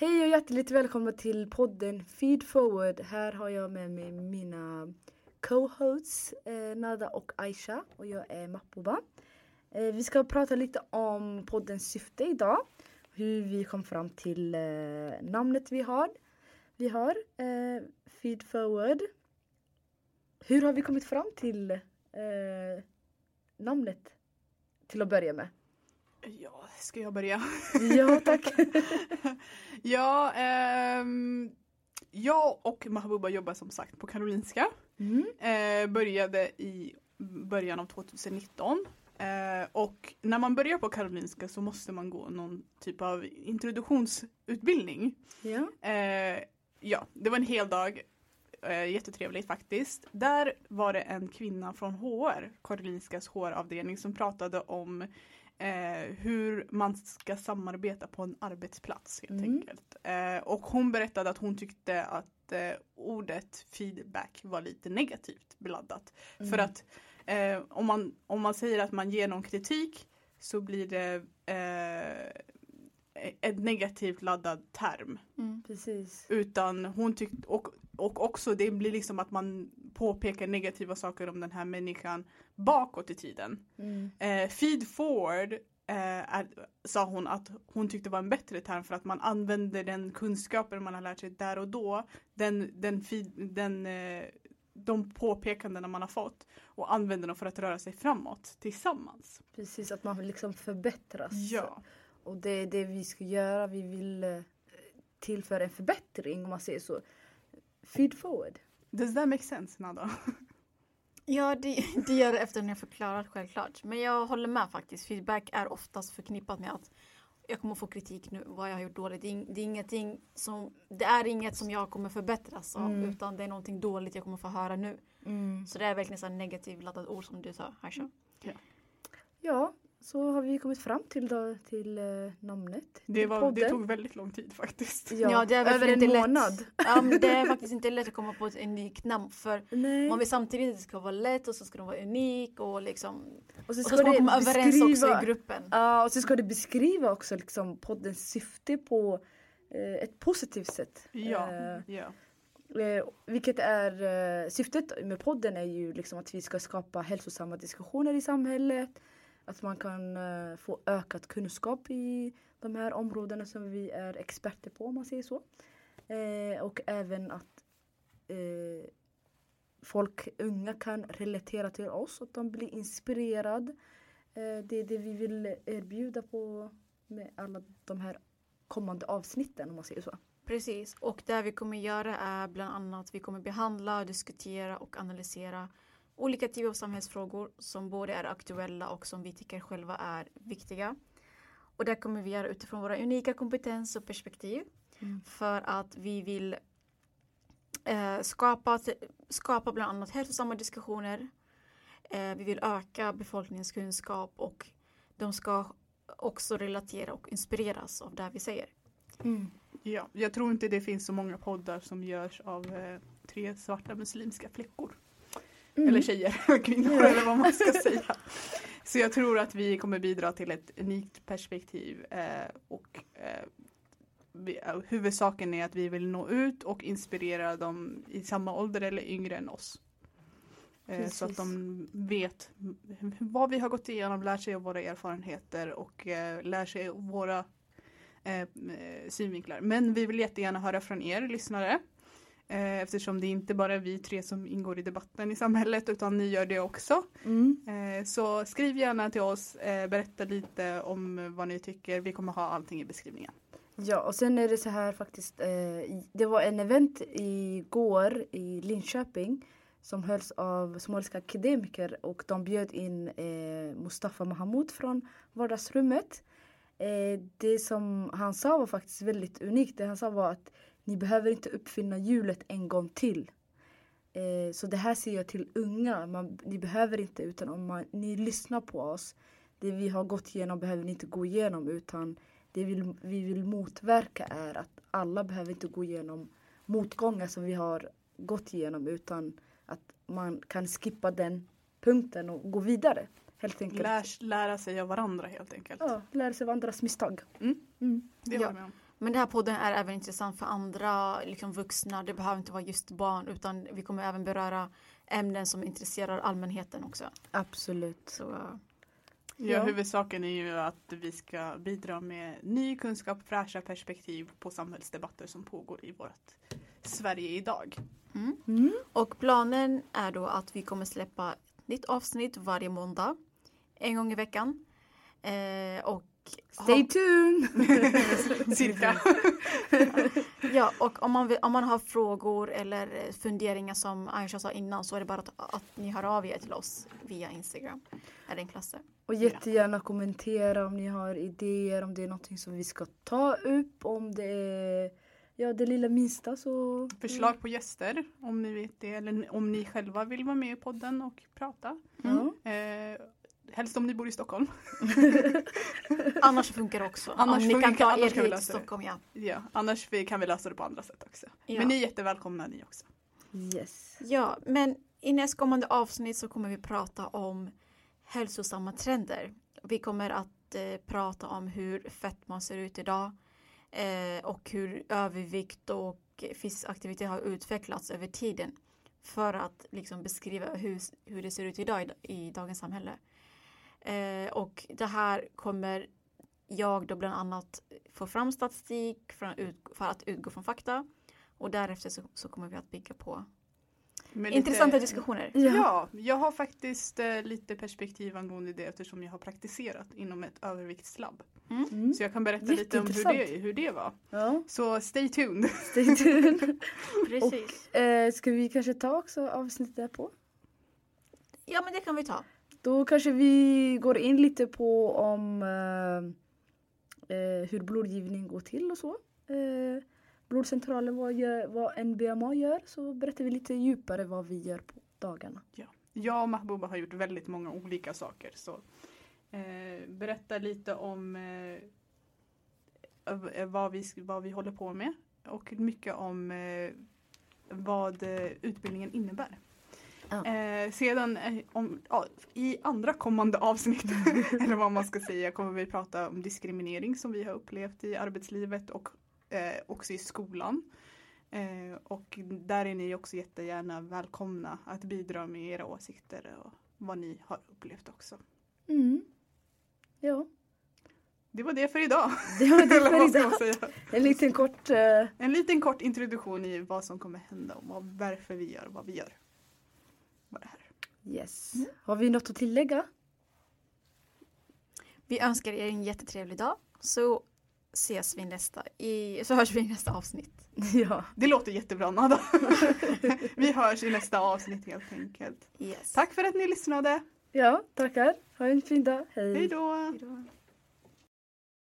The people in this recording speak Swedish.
Hej och hjärtligt välkomna till podden Feed Forward. Här har jag med mig mina co-hosts eh, Nada och Aisha och jag är Mapuba. Eh, vi ska prata lite om poddens syfte idag. Hur vi kom fram till eh, namnet vi har. Vi har eh, Feed Forward. Hur har vi kommit fram till eh, namnet till att börja med? Ja, ska jag börja? Ja, tack. ja, ehm, jag och Mahbuba jobbar som sagt på Karolinska. Mm. Eh, började i början av 2019. Eh, och när man börjar på Karolinska så måste man gå någon typ av introduktionsutbildning. Ja. Eh, ja, det var en hel dag. Eh, jättetrevligt faktiskt. Där var det en kvinna från HR, Karolinskas HR-avdelning, som pratade om eh, hur man ska samarbeta på en arbetsplats helt Mm. enkelt. Eh, och hon berättade att hon tyckte att eh, ordet feedback var lite negativt beladdat. Mm. För att eh, om, man, om man säger att man ger någon kritik så blir det eh, ett negativt laddad term. Mm. Precis. Utan hon tyckte, och, och också det blir liksom att man påpekar negativa saker om den här människan bakåt i tiden. Mm. Eh, feed forward eh, är, sa hon att hon tyckte var en bättre term för att man använder den kunskapen man har lärt sig där och då. Den, den, feed, den, eh, de påpekandena man har fått och använder dem för att röra sig framåt tillsammans. Precis, att man liksom förbättras. Ja, Och det är det vi ska göra. Vi vill eh, tillföra en förbättring om man säger så. Feed forward. Does that make sense Nada? Ja, det, det gör det efter att ni har förklarat självklart. Men jag håller med faktiskt. Feedback är oftast förknippat med att jag kommer få kritik nu, vad jag har gjort dåligt. Det är, det är, ingenting som, det är inget som jag kommer förbättras av, Mm. utan det är någonting dåligt jag kommer få höra nu. Så det är verkligen så negativt laddat ord som du sa, Aisha. Ja, så har vi kommit fram till, då, till eh, namnet. Det, till var, det tog väldigt lång tid faktiskt. ja, Ja, det är över en månad. Ja, men det är faktiskt inte lätt att komma på ett unikt namn för Nej. man vill samtidigt att det ska vara lätt och så ska det vara unik och liksom Och så och så ska man komma överens också i gruppen. Ja, och så ska det beskriva också liksom poddens syfte på eh, ett positivt sätt. Ja, Eh, ja. Eh, vilket är eh, syftet med podden är ju liksom att vi ska skapa hälsosamma diskussioner i samhället. Att man kan eh, få ökad kunskap i de här områdena som vi är experter på om man säger så. Eh, och även att eh, folk, unga kan relatera till oss, att de blir inspirerade. Eh, det är det vi vill erbjuda på med alla de här kommande avsnitten om man säger så. Precis, och det vi kommer göra är bland annat vi kommer behandla, diskutera och analysera olika typer av samhällsfrågor som både är aktuella och som vi tycker själva är viktiga. Och det kommer vi göra utifrån våra unika kompetens och perspektiv Mm. för att vi vill eh, skapa, skapa bland annat hälsosamma diskussioner. Eh, vi vill öka befolkningens kunskap och de ska också relatera och inspireras av det vi säger. Ja, jag tror inte det finns så många poddar som görs av eh, tre svarta muslimska flickor. Mm. Eller tjejer, kvinnor eller vad man ska säga. Så jag tror att vi kommer bidra till ett unikt perspektiv eh, och eh, vi, eh, huvudsaken är att vi vill nå ut och inspirera dem i samma ålder eller yngre än oss. Eh, så att de vet vad vi har gått igenom, lär sig av våra erfarenheter och eh, lär sig våra eh, synvinklar. Men vi vill jättegärna höra från er lyssnare. Eh, eftersom det inte bara är vi tre som ingår i debatten i samhället utan ni gör det också. Mm. Eh, så skriv gärna till oss, eh, berätta lite om vad ni tycker. Vi kommer ha allting i beskrivningen. Ja, och sen är det så här faktiskt. Eh, det var en event igår i Linköping som hölls av somaliska akademiker och de bjöd in eh, Mustafa Mahamud från vardagsrummet. Eh, det som han sa var faktiskt väldigt unikt. Det han sa var att ni behöver inte uppfinna hjulet en gång till. Eh, så det här säger jag till unga. Man, ni behöver inte, utan om man, ni lyssnar på oss. Det vi har gått igenom behöver ni inte gå igenom utan det vill, vi vill motverka är att alla behöver inte gå igenom motgångar som vi har gått igenom utan att man kan skippa den punkten och gå vidare. Helt enkelt. Lär, lära sig av varandra helt enkelt. Ja, lära sig av andras misstag. Mm. Mm. Det håller jag med om. Men den här podden är även intressant för andra liksom vuxna. Det behöver inte vara just barn utan vi kommer även beröra ämnen som intresserar allmänheten också. Absolut. Så, Ja, Ja. huvudsaken är ju att vi ska bidra med ny kunskap, fräscha perspektiv på samhällsdebatter som pågår i vårt Sverige idag. mm. Mm. Och planen är då att vi kommer släppa ett nytt avsnitt varje måndag. En gång i veckan. Eh, och Stay tuned! Cirka. Ja, och om man, vill, om man har frågor eller funderingar som Aisha sa innan så är det bara att, att ni hör av er till oss via Instagram. Är det enklaste. Och jättegärna kommentera om ni har idéer, om det är någonting som vi ska ta upp, om det är ja, det lilla minsta så... Förslag på gäster om ni vet det eller om ni själva vill vara med i podden och prata. Ja. Eh, helst om ni bor i Stockholm. Annars funkar det också. Annars om ni kan ta er hit till. Stockholm, ja. Ja, annars kan vi lösa det på andra sätt också. Ja. Men ni är jättevälkomna ni också. Yes. Ja, men i nästkommande avsnitt så kommer vi prata om hälsosamma trender. Vi kommer att eh, prata om hur fetma ser ut idag eh, och hur övervikt och fysisk aktivitet har utvecklats över tiden för att liksom beskriva hur, hur det ser ut idag i, i dagens samhälle. Eh, och det här kommer jag då bland annat få fram statistik för att, ut, för att utgå från fakta och därefter så, så kommer vi att bygga på Med Intressanta lite- diskussioner. Ja. Ja, jag har faktiskt eh, lite perspektiv angående det eftersom jag har praktiserat inom ett överviktslabb. Mm. Så jag kan berätta lite om hur det, hur det var. Ja, Så stay tuned. stay tuned. Precis. eh, ska vi kanske ta också avsnittet därpå? Ja men det kan vi ta. Då kanske vi går in lite på om eh, eh, hur blodgivning går till och så. Eh, blodcentralen, vad, gör, vad NBMA gör, så berättar vi lite djupare vad vi gör på dagarna. Jag och Mahbouba har gjort väldigt många olika saker. Så eh, berätta lite om eh, eh, vad, vi, vad vi håller på med och mycket om eh, vad eh, utbildningen innebär. Ja. Eh, sedan eh, om, i andra kommande avsnitt, eller vad man ska säga, kommer vi prata om diskriminering som vi har upplevt i arbetslivet och eh, också i skolan. Eh, och där är ni också jättegärna välkomna att bidra med era åsikter och vad ni har upplevt också. Mm. Ja, Det var det för idag. det var det för idag. En liten kort... eh, En liten kort introduktion i vad som kommer hända och varför vi gör vad vi gör. Yes. Har vi något att tillägga? Vi önskar er en jättetrevlig dag så ses vi nästa i, så hörs vi i nästa avsnitt. ja. Det låter jättebra Nada. vi hörs i nästa avsnitt helt enkelt. Yes. Tack för att ni lyssnade. ja, tackar. Ha en fin dag. Hej. Hej då.